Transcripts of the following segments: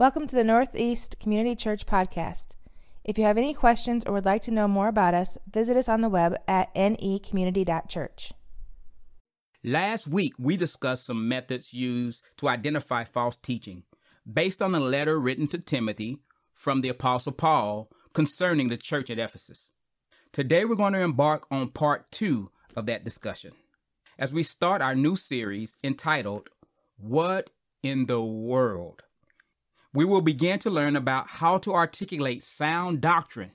Welcome to the Northeast Community Church Podcast. If you have any questions or would like to know more about us, visit us on the web at necommunity.church. Last week, we discussed some methods used to identify false teaching based on a letter written to Timothy from the Apostle Paul concerning the church at Ephesus. Today, we're going to embark on part two of that discussion as we start our new series entitled, What in the World? We will begin to learn about how to articulate sound doctrine.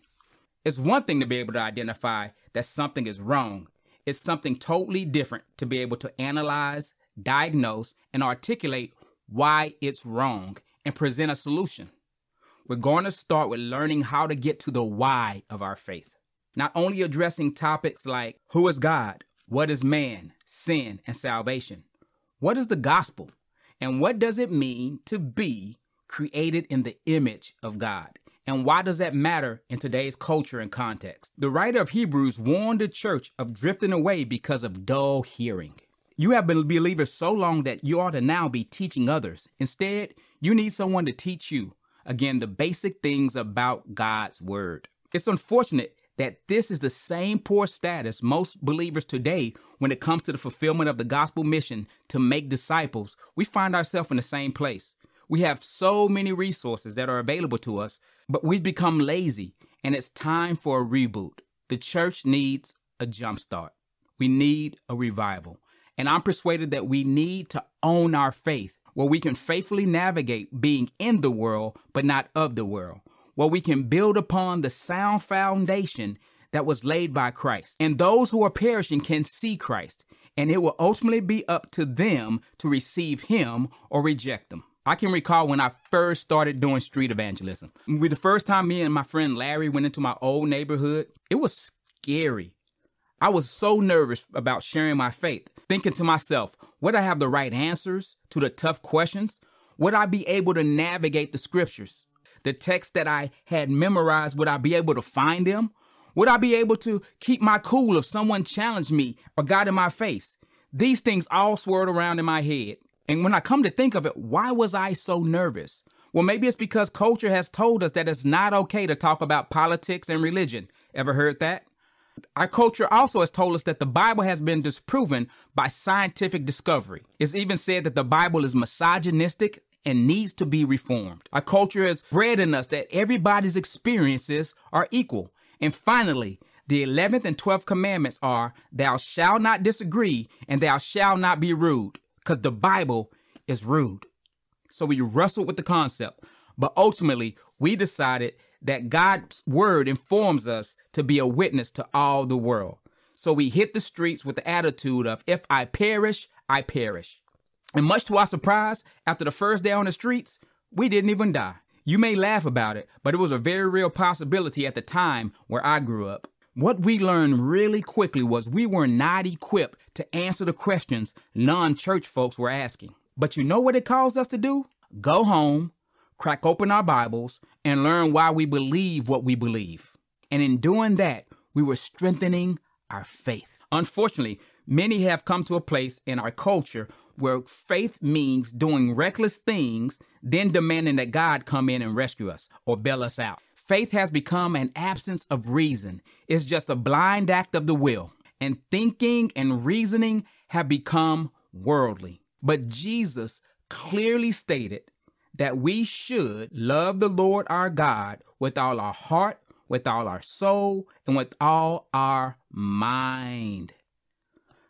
It's one thing to be able to identify that something is wrong, it's something totally different to be able to analyze, diagnose, and articulate why it's wrong and present a solution. We're going to start with learning how to get to the why of our faith. Not only addressing topics like who is God, what is man, sin, and salvation, what is the gospel, and what does it mean to be created in the image of God? And why does that matter in today's culture and context? The writer of Hebrews warned the church of drifting away because of dull hearing. You have been believers so long that you ought to now be teaching others. Instead, you need someone to teach you, again, the basic things about God's Word. It's unfortunate that this is the same poor status most believers today when it comes to the fulfillment of the gospel mission to make disciples. We find ourselves in the same place. We have so many resources that are available to us, but we've become lazy and it's time for a reboot. The church needs a jumpstart. We need a revival. And I'm persuaded that we need to own our faith where we can faithfully navigate being in the world, but not of the world, where we can build upon the sound foundation that was laid by Christ. And those who are perishing can see Christ, and it will ultimately be up to them to receive him or reject them. I can recall when I first started doing street evangelism. With the first time me and my friend Larry went into my old neighborhood, it was scary. I was so nervous about sharing my faith, thinking to myself, would I have the right answers to the tough questions? Would I be able to navigate the scriptures? The texts that I had memorized, would I be able to find them? Would I be able to keep my cool if someone challenged me or got in my face? These things all swirled around in my head. And when I come to think of it, why was I so nervous? Well, maybe it's because culture has told us that it's not okay to talk about politics and religion. Ever heard that? Our culture also has told us that the Bible has been disproven by scientific discovery. It's even said that the Bible is misogynistic and needs to be reformed. Our culture has bred in us that everybody's experiences are equal. And finally, the 11th and 12th commandments are, Thou shalt not disagree and thou shalt not be rude because the Bible is rude. So we wrestled with the concept, but ultimately we decided that God's word informs us to be a witness to all the world. So we hit the streets with the attitude of, if I perish, I perish. And much to our surprise, after the first day on the streets, we didn't even die. You may laugh about it, but it was a very real possibility at the time where I grew up. What we learned really quickly was we were not equipped to answer the questions non church folks were asking. But you know what it caused us to do? Go home, crack open our Bibles, and learn why we believe what we believe. And in doing that, we were strengthening our faith. Unfortunately, many have come to a place in our culture where faith means doing reckless things, then demanding that God come in and rescue us or bail us out. Faith has become an absence of reason. It's just a blind act of the will. And thinking and reasoning have become worldly. But Jesus clearly stated that we should love the Lord our God with all our heart, with all our soul, and with all our mind.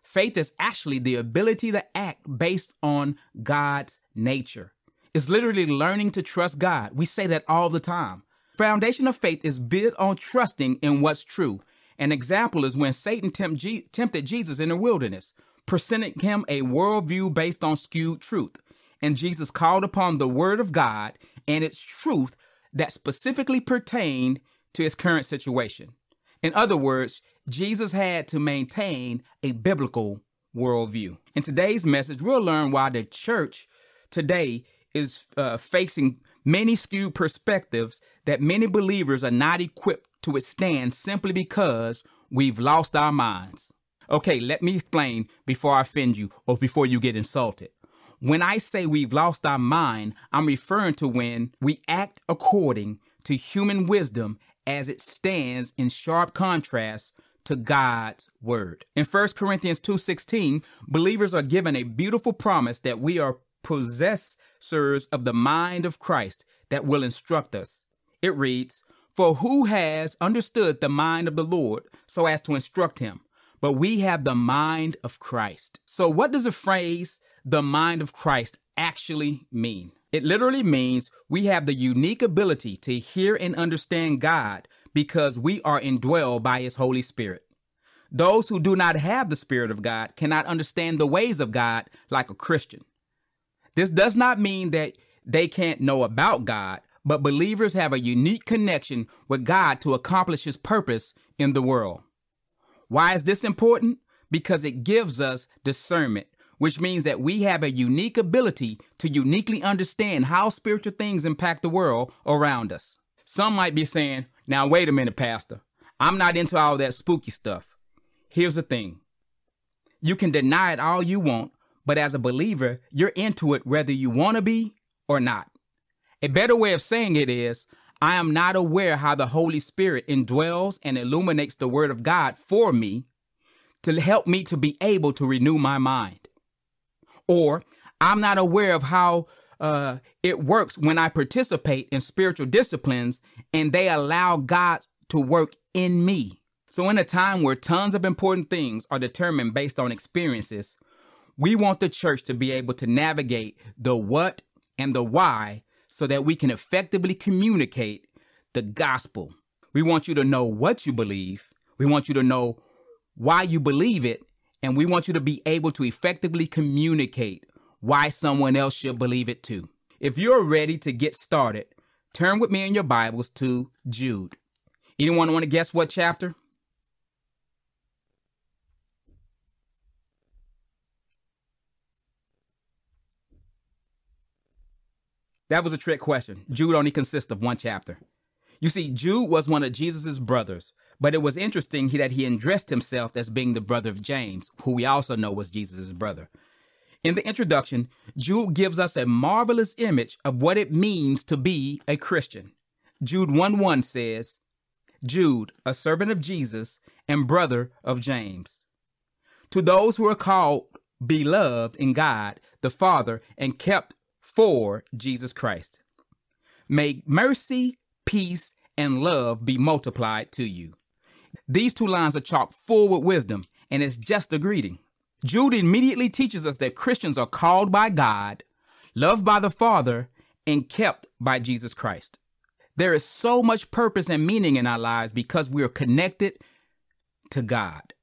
Faith is actually the ability to act based on God's nature. It's literally learning to trust God. We say that all the time. Foundation of faith is built on trusting in what's true. An example is when Satan tempt G- tempted Jesus in the wilderness, presenting him a worldview based on skewed truth. And Jesus called upon the word of God and its truth that specifically pertained to his current situation. In other words, Jesus had to maintain a biblical worldview. In today's message, we'll learn why the church today is uh, facing many skewed perspectives that many believers are not equipped to withstand simply because we've lost our minds. Okay, let me explain before I offend you or before you get insulted. When I say we've lost our mind, I'm referring to when we act according to human wisdom as it stands in sharp contrast to God's word. In 1 Corinthians 2:16, believers are given a beautiful promise that we are possessors of the mind of Christ that will instruct us. It reads, "For who has understood the mind of the Lord so as to instruct him? But we have the mind of Christ." So what does the phrase the mind of Christ actually mean? It literally means we have the unique ability to hear and understand God because we are indwelled by His Holy Spirit. Those who do not have the Spirit of God cannot understand the ways of God like a Christian. This does not mean that they can't know about God, but believers have a unique connection with God to accomplish His purpose in the world. Why is this important? Because it gives us discernment which means that we have a unique ability to uniquely understand how spiritual things impact the world around us. Some might be saying, now wait a minute, Pastor. I'm not into all that spooky stuff. Here's the thing. You can deny it all you want, but as a believer, you're into it whether you want to be or not. A better way of saying it is, I am not aware how the Holy Spirit indwells and illuminates the Word of God for me to help me to be able to renew my mind. Or I'm not aware of how uh, it works when I participate in spiritual disciplines and they allow God to work in me. So, in a time where tons of important things are determined based on experiences, we want the church to be able to navigate the what and the why so that we can effectively communicate the gospel. We want you to know what you believe, we want you to know why you believe it, and we want you to be able to effectively communicate why someone else should believe it too. If you're ready to get started, turn with me in your Bibles to Jude. Anyone want to guess what chapter? That was a trick question. Jude only consists of one chapter. You see, Jude was one of Jesus' brothers, but it was interesting that he addressed himself as being the brother of James, who we also know was Jesus' brother. In the introduction, Jude gives us a marvelous image of what it means to be a Christian. Jude 1 1 says, Jude, a servant of Jesus and brother of James. To those who are called beloved in God the Father and kept for Jesus Christ. May mercy, peace, and love be multiplied to you. These two lines are chock full with wisdom, and it's just a greeting. Jude immediately teaches us that Christians are called by God, loved by the Father, and kept by Jesus Christ. There is so much purpose and meaning in our lives because we are connected to God.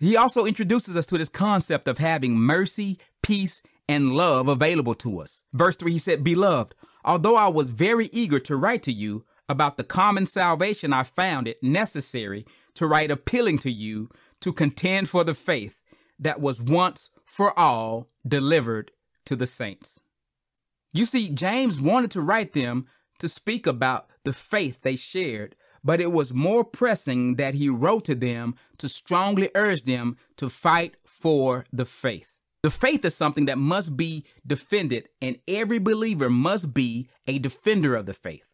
He also introduces us to this concept of having mercy, peace, and love available to us. Verse 3, he said, Beloved, although I was very eager to write to you, about the common salvation, I found it necessary to write appealing to you to contend for the faith that was once for all delivered to the saints. You see, James wanted to write them to speak about the faith they shared, but it was more pressing that he wrote to them to strongly urge them to fight for the faith. The faith is something that must be defended, and every believer must be a defender of the faith.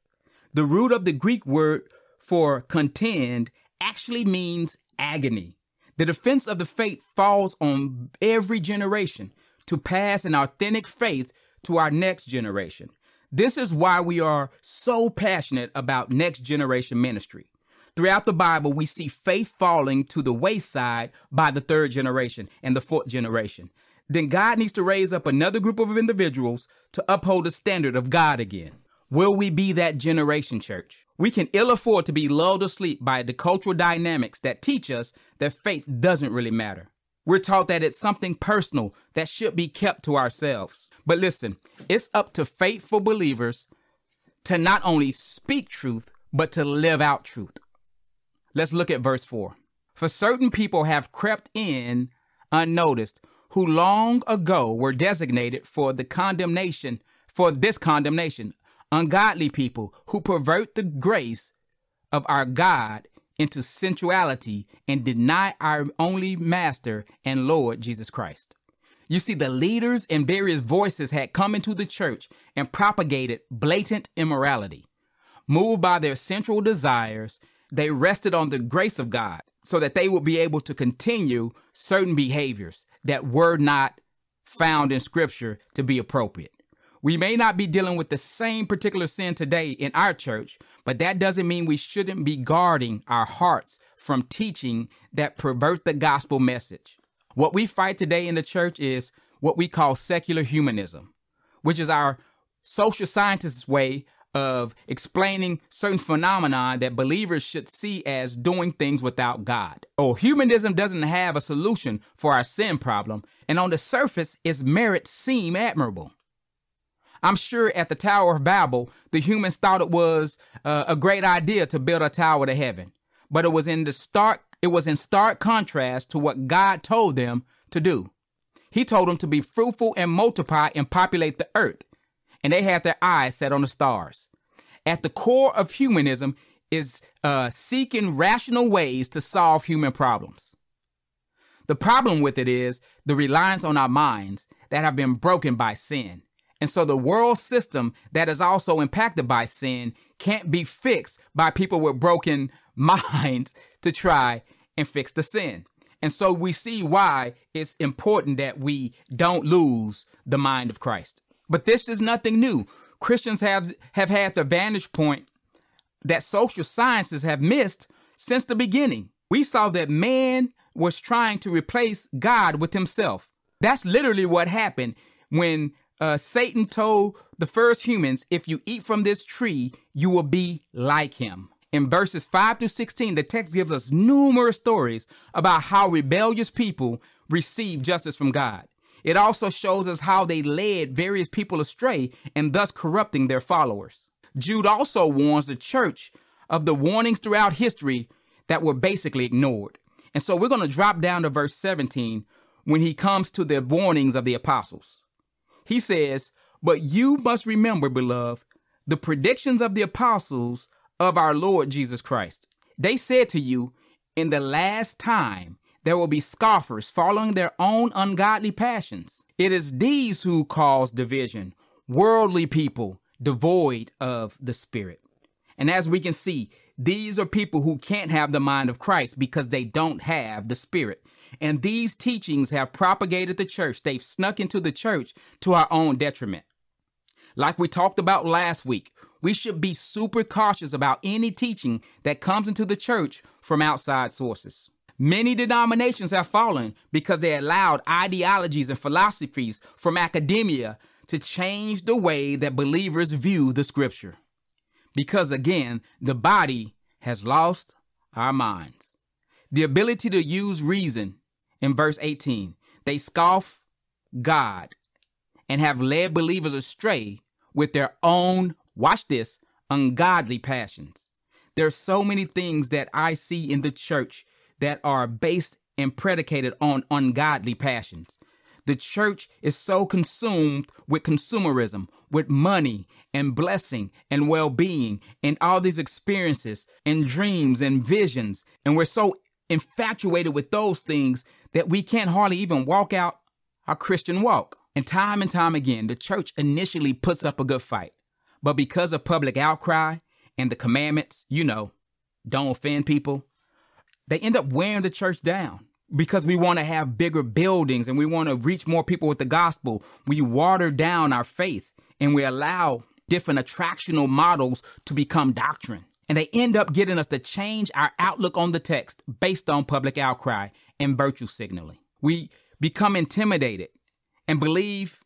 The root of the Greek word for contend actually means agony. The defense of the faith falls on every generation to pass an authentic faith to our next generation. This is why we are so passionate about next generation ministry. Throughout the Bible, we see faith falling to the wayside by the third generation and the fourth generation. Then God needs to raise up another group of individuals to uphold the standard of God again. Will we be that generation, church? We can ill afford to be lulled asleep by the cultural dynamics that teach us that faith doesn't really matter. We're taught that it's something personal that should be kept to ourselves. But listen, it's up to faithful believers to not only speak truth, but to live out truth. Let's look at verse 4. For certain people have crept in unnoticed, who long ago were designated for the condemnation, for this condemnation, ungodly people who pervert the grace of our God into sensuality and deny our only Master and Lord Jesus Christ. You see, the leaders and various voices had come into the church and propagated blatant immorality. Moved by their central desires, they rested on the grace of God so that they would be able to continue certain behaviors that were not found in Scripture to be appropriate. We may not be dealing with the same particular sin today in our church, but that doesn't mean we shouldn't be guarding our hearts from teaching that pervert the gospel message. What we fight today in the church is what we call secular humanism, which is our social scientists' way of explaining certain phenomena that believers should see as doing things without God. Oh, humanism doesn't have a solution for our sin problem, and on the surface, its merits seem admirable. I'm sure at the Tower of Babel, the humans thought it was uh, a great idea to build a tower to heaven, but it was in the stark it was in stark contrast to what God told them to do. He told them to be fruitful and multiply and populate the earth, and they had their eyes set on the stars. At the core of humanism is uh, seeking rational ways to solve human problems. The problem with it is the reliance on our minds that have been broken by sin. And so the world system that is also impacted by sin can't be fixed by people with broken minds to try and fix the sin. And so we see why it's important that we don't lose the mind of Christ. But this is nothing new. Christians have have had the vantage point that social sciences have missed since the beginning. We saw that man was trying to replace God with himself. That's literally what happened when uh, Satan told the first humans, if you eat from this tree, you will be like him. In verses 5 through 16, the text gives us numerous stories about how rebellious people receive justice from God. It also shows us how they led various people astray and thus corrupting their followers. Jude also warns the church of the warnings throughout history that were basically ignored. And so we're going to drop down to verse 17 when he comes to the warnings of the apostles. He says, But you must remember, beloved, the predictions of the apostles of our Lord Jesus Christ. They said to you, In the last time, there will be scoffers following their own ungodly passions. It is these who cause division, worldly people devoid of the Spirit. And as we can see, these are people who can't have the mind of Christ because they don't have the Spirit. And these teachings have propagated the church. They've snuck into the church to our own detriment. Like we talked about last week, we should be super cautious about any teaching that comes into the church from outside sources. Many denominations have fallen because they allowed ideologies and philosophies from academia to change the way that believers view the scripture. Because again, the body has lost our minds. The ability to use reason in verse 18. They scoff God and have led believers astray with their own, watch this, ungodly passions. There's so many things that I see in the church that are based and predicated on ungodly passions. The church is so consumed with consumerism, with money and blessing and well being and all these experiences and dreams and visions. And we're so infatuated with those things that we can't hardly even walk out our Christian walk. And time and time again, the church initially puts up a good fight. But because of public outcry and the commandments, you know, don't offend people, they end up wearing the church down because we want to have bigger buildings and we want to reach more people with the gospel. We water down our faith and we allow different attractional models to become doctrine. And they end up getting us to change our outlook on the text based on public outcry and virtue signaling. We become intimidated and believe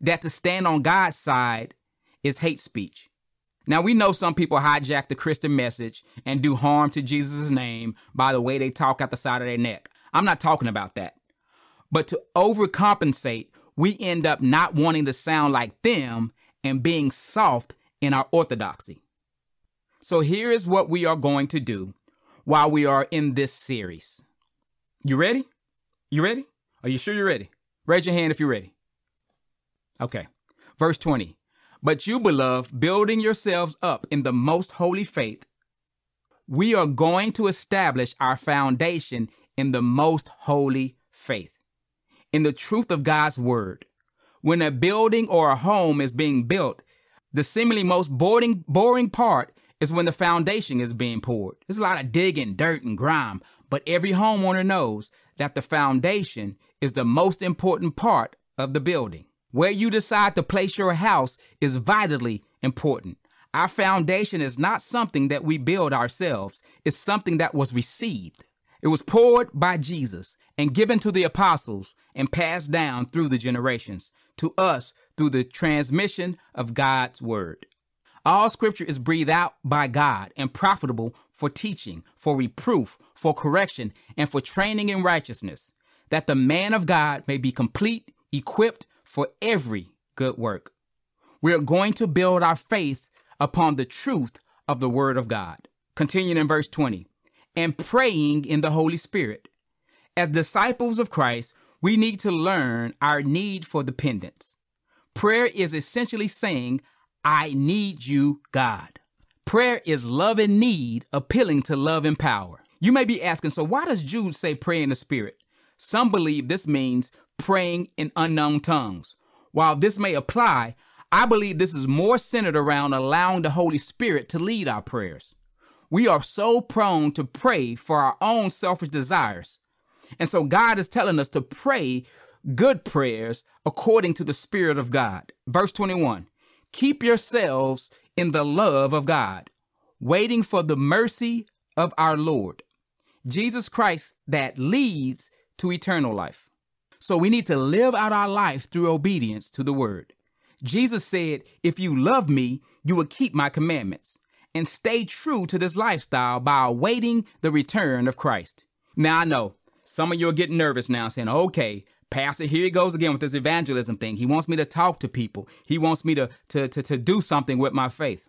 that to stand on God's side is hate speech. Now, we know some people hijack the Christian message and do harm to Jesus' name by the way they talk out the side of their neck. I'm not talking about that. But to overcompensate, we end up not wanting to sound like them and being soft in our orthodoxy. So here is what we are going to do while we are in this series. You ready? You ready? Are you sure you're ready? Raise your hand if you're ready. Okay. Verse 20. But you, beloved, building yourselves up in the most holy faith, we are going to establish our foundation in the most holy faith. in the truth of God's word. When a building or a home is being built, the seemingly most boring, boring part is when the foundation is being poured. There's a lot of digging, dirt, and grime, but every homeowner knows that the foundation is the most important part of the building. Where you decide to place your house is vitally important. Our foundation is not something that we build ourselves, it's something that was received. It was poured by Jesus and given to the apostles and passed down through the generations to us through the transmission of God's word. All scripture is breathed out by God and profitable for teaching, for reproof, for correction, and for training in righteousness, that the man of God may be complete, equipped for every good work. We are going to build our faith upon the truth of the word of God. Continuing in verse 20, and praying in the Holy Spirit. As disciples of Christ, we need to learn our need for dependence. Prayer is essentially saying, I need you, God. Prayer is love and need appealing to love and power. You may be asking, so why does Jude say pray in the Spirit? Some believe this means praying in unknown tongues. While this may apply, I believe this is more centered around allowing the Holy Spirit to lead our prayers. We are so prone to pray for our own selfish desires. And so God is telling us to pray good prayers according to the Spirit of God. Verse 21 Keep yourselves in the love of God, waiting for the mercy of our Lord, Jesus Christ, that leads to eternal life. So we need to live out our life through obedience to the word. Jesus said, If you love me, you will keep my commandments and stay true to this lifestyle by awaiting the return of Christ. Now, I know some of you are getting nervous now, saying, okay, Pastor, here he goes again with this evangelism thing. He wants me to talk to people, he wants me to, to, to, to do something with my faith.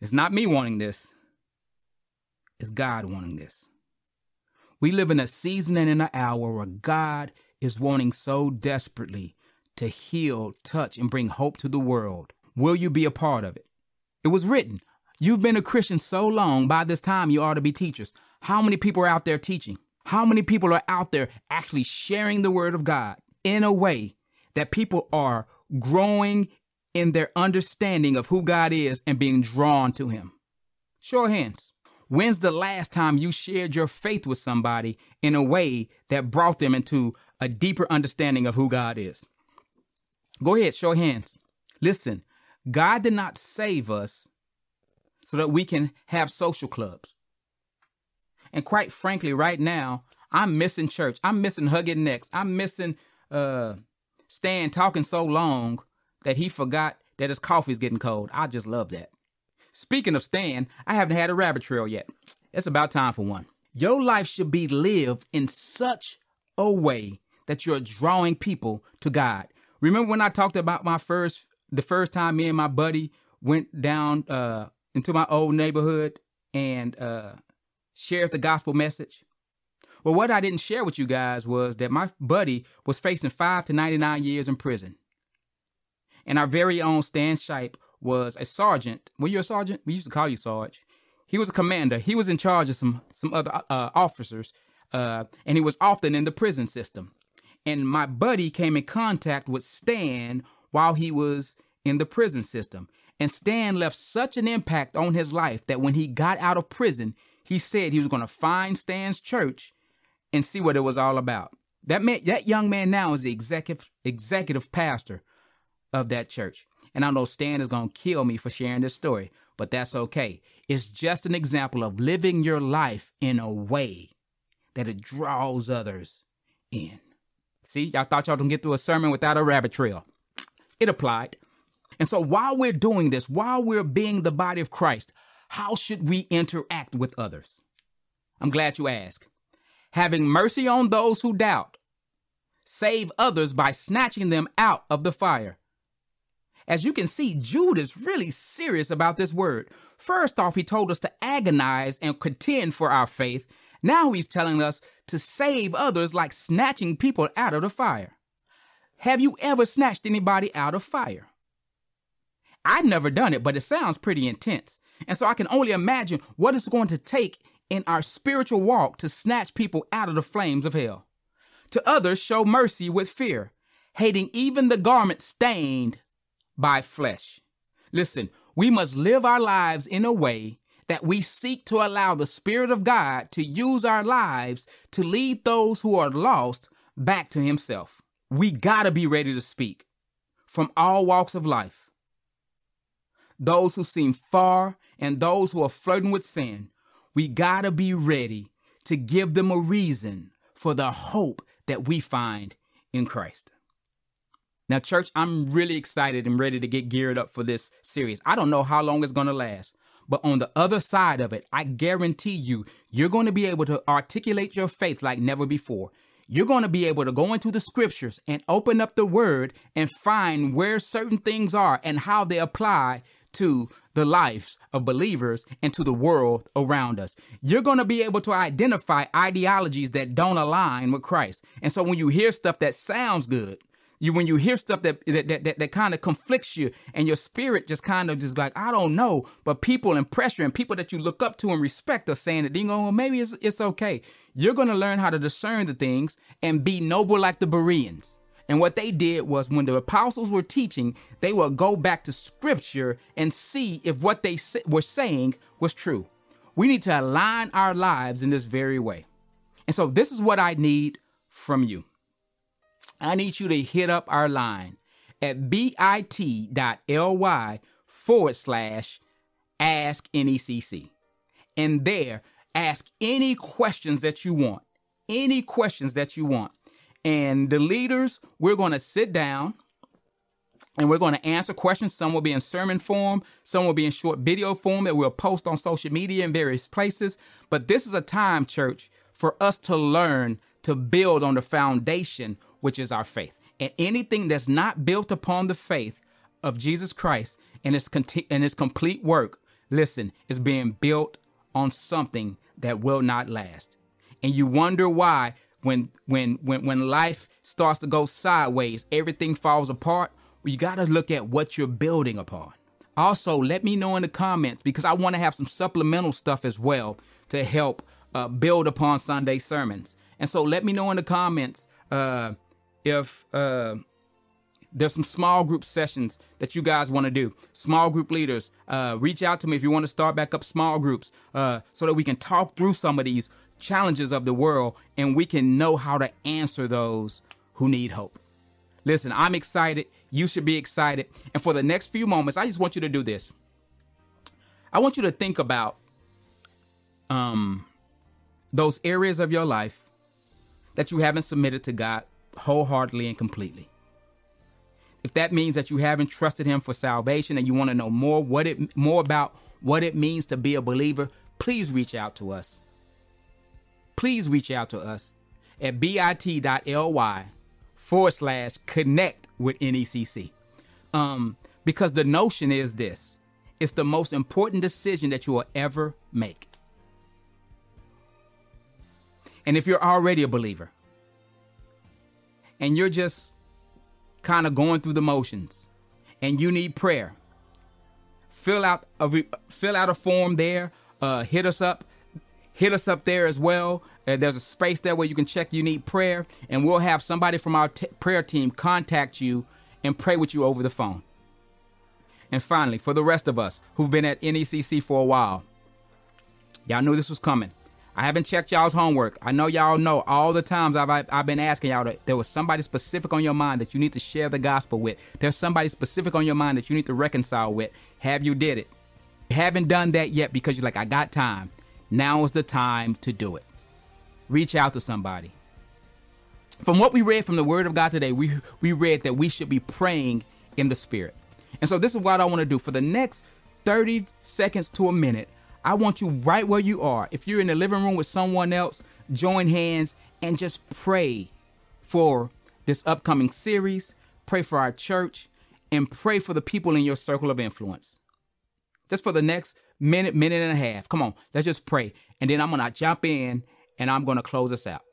It's not me wanting this. It's God wanting this. We live in a season and in an hour where God is wanting so desperately to heal, touch, and bring hope to the world. Will you be a part of it? It was written. You've been a Christian so long, by this time you ought to be teachers. How many people are out there teaching? How many people are out there actually sharing the word of God in a way that people are growing in their understanding of who God is and being drawn to Him? Show hands. When's the last time you shared your faith with somebody in a way that brought them into a deeper understanding of who God is? Go ahead, show hands. Listen, God did not save us so that we can have social clubs. And quite frankly, right now, I'm missing church. I'm missing hugging necks. I'm missing uh Stan talking so long that he forgot that his coffee's getting cold. I just love that. Speaking of Stan, I haven't had a rabbit trail yet. It's about time for one. Your life should be lived in such a way that you're drawing people to God. Remember when I talked about my first, the first time me and my buddy went down uh, into my old neighborhood and uh, shared the gospel message? Well, what I didn't share with you guys was that my buddy was facing five to 99 years in prison. And our very own Stan Shipe was a sergeant. Were you a sergeant? We used to call you Sarge. He was a commander. He was in charge of some some other uh, officers, uh, and he was often in the prison system. And my buddy came in contact with Stan while he was in the prison system. And Stan left such an impact on his life that when he got out of prison, he said he was going to find Stan's church and see what it was all about. That man, that young man now is the executive executive pastor of that church. And I know Stan is going to kill me for sharing this story, but that's okay. It's just an example of living your life in a way that it draws others in. See, y'all thought y'all can get through a sermon without a rabbit trail. It applied. And so while we're doing this, while we're being the body of Christ, how should we interact with others? I'm glad you asked. Having mercy on those who doubt. Save others by snatching them out of the fire. As you can see, Jude is really serious about this word. First off, he told us to agonize and contend for our faith. Now he's telling us to save others like snatching people out of the fire. Have you ever snatched anybody out of fire? I've never done it, but it sounds pretty intense. And so I can only imagine what it's going to take in our spiritual walk to snatch people out of the flames of hell. To others, show mercy with fear, hating even the garment stained by flesh. Listen, we must live our lives in a way that we seek to allow the Spirit of God to use our lives to lead those who are lost back to Himself. We gotta be ready to speak from all walks of life. Those who seem far and those who are flirting with sin, we gotta be ready to give them a reason for the hope that we find in Christ. Now, church, I'm really excited and ready to get geared up for this series. I don't know how long it's going to last, but on the other side of it, I guarantee you, you're going to be able to articulate your faith like never before. You're going to be able to go into the scriptures and open up the word and find where certain things are and how they apply to the lives of believers and to the world around us. You're going to be able to identify ideologies that don't align with Christ. And so when you hear stuff that sounds good, you when you hear stuff that that that, that, that kind of conflicts you and your spirit just kind of just like I don't know, but people and pressure and people that you look up to and respect are saying that you know well, maybe it's it's okay. You're gonna learn how to discern the things and be noble like the Bereans. And what they did was when the apostles were teaching, they would go back to scripture and see if what they were saying was true. We need to align our lives in this very way. And so this is what I need from you. I need you to hit up our line at bit.ly forward slash ask NECC. And there, ask any questions that you want. Any questions that you want. And the leaders, we're going to sit down and we're going to answer questions. Some will be in sermon form, some will be in short video form that we'll post on social media in various places. But this is a time, church, for us to learn to build on the foundation which is our faith. And anything that's not built upon the faith of Jesus Christ and its, conti- and its complete work, listen, is being built on something that will not last. And you wonder why when when when when life starts to go sideways, everything falls apart. Well, you got to look at what you're building upon. Also, let me know in the comments because I want to have some supplemental stuff as well to help uh, build upon Sunday sermons. And so, let me know in the comments uh, if uh, there's some small group sessions that you guys want to do, small group leaders, uh, reach out to me if you want to start back up small groups uh, so that we can talk through some of these challenges of the world and we can know how to answer those who need hope. Listen, I'm excited. You should be excited. And for the next few moments, I just want you to do this. I want you to think about um, those areas of your life that you haven't submitted to God wholeheartedly and completely. If that means that you haven't trusted him for salvation and you want to know more what it more about what it means to be a believer, please reach out to us. Please reach out to us at bit.ly forward slash connect with NECC. Um, because the notion is this it's the most important decision that you will ever make. And if you're already a believer, and you're just kind of going through the motions and you need prayer, fill out a fill out a form there. Uh, hit us up. Hit us up there as well. Uh, there's a space there where you can check you need prayer, and we'll have somebody from our t- prayer team contact you and pray with you over the phone. And finally, for the rest of us who've been at NECC for a while, y'all knew this was coming. I haven't checked y'all's homework. I know y'all know all the times I've, I've been asking y'all that there was somebody specific on your mind that you need to share the gospel with. There's somebody specific on your mind that you need to reconcile with. Have you did it? You haven't done that yet because you're like, I got time. Now is the time to do it. Reach out to somebody. From what we read from the Word of God today, we, we read that we should be praying in the Spirit. And so this is what I want to do for the next 30 seconds to a minute. I want you right where you are. If you're in the living room with someone else, join hands and just pray for this upcoming series, pray for our church, and pray for the people in your circle of influence. Just for the next minute, minute and a half. Come on, let's just pray. And then I'm going to jump in and I'm going to close us out.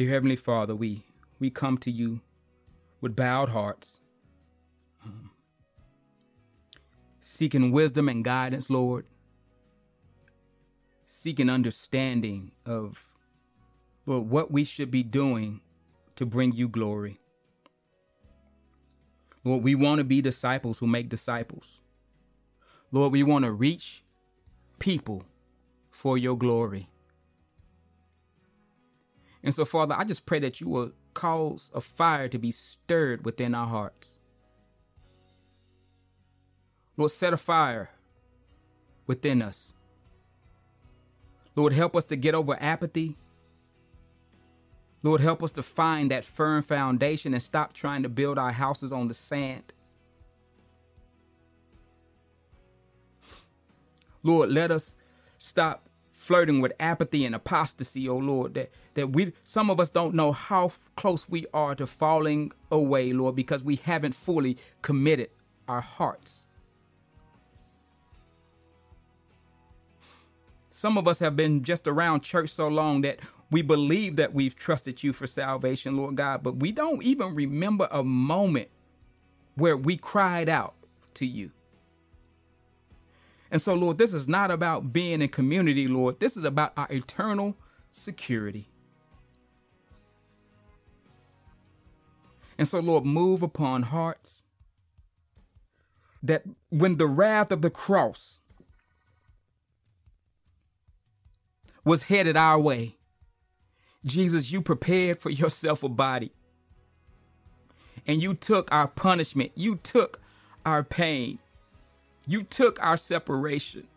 Dear Heavenly Father, we, we come to you with bowed hearts, um, seeking wisdom and guidance, Lord, seeking understanding of Lord, what we should be doing to bring you glory. Lord, we want to be disciples who make disciples. Lord, we want to reach people for your glory. And so, Father, I just pray that you will cause a fire to be stirred within our hearts. Lord, set a fire within us. Lord, help us to get over apathy. Lord, help us to find that firm foundation and stop trying to build our houses on the sand. Lord, let us stop flirting with apathy and apostasy, oh Lord, that, that we some of us don't know how close we are to falling away, Lord, because we haven't fully committed our hearts. Some of us have been just around church so long that we believe that we've trusted you for salvation, Lord God, but we don't even remember a moment where we cried out to you. And so, Lord, this is not about being in community, Lord. This is about our eternal security. And so, Lord, move upon hearts that when the wrath of the cross was headed our way, Jesus, you prepared for yourself a body. And you took our punishment. You took our pain. You took our separation.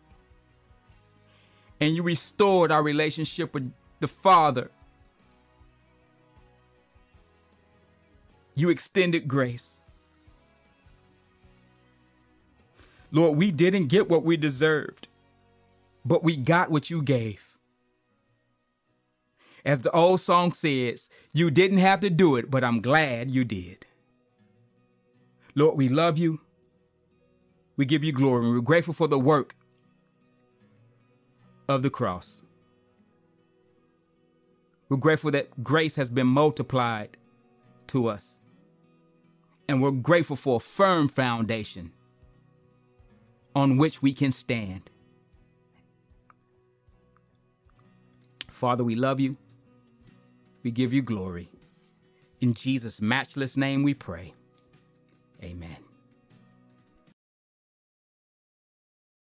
And you restored our relationship with the Father. You extended grace. Lord, we didn't get what we deserved, but we got what you gave. As the old song says, you didn't have to do it, but I'm glad you did. Lord, we love you. We give you glory. We're grateful for the work of the cross. We're grateful that grace has been multiplied to us. And we're grateful for a firm foundation on which we can stand. Father, we love you. We give you glory. In Jesus' matchless name we pray. Amen.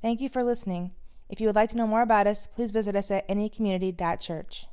Thank you for listening. If you would like to know more about us, please visit us at anycommunity.church.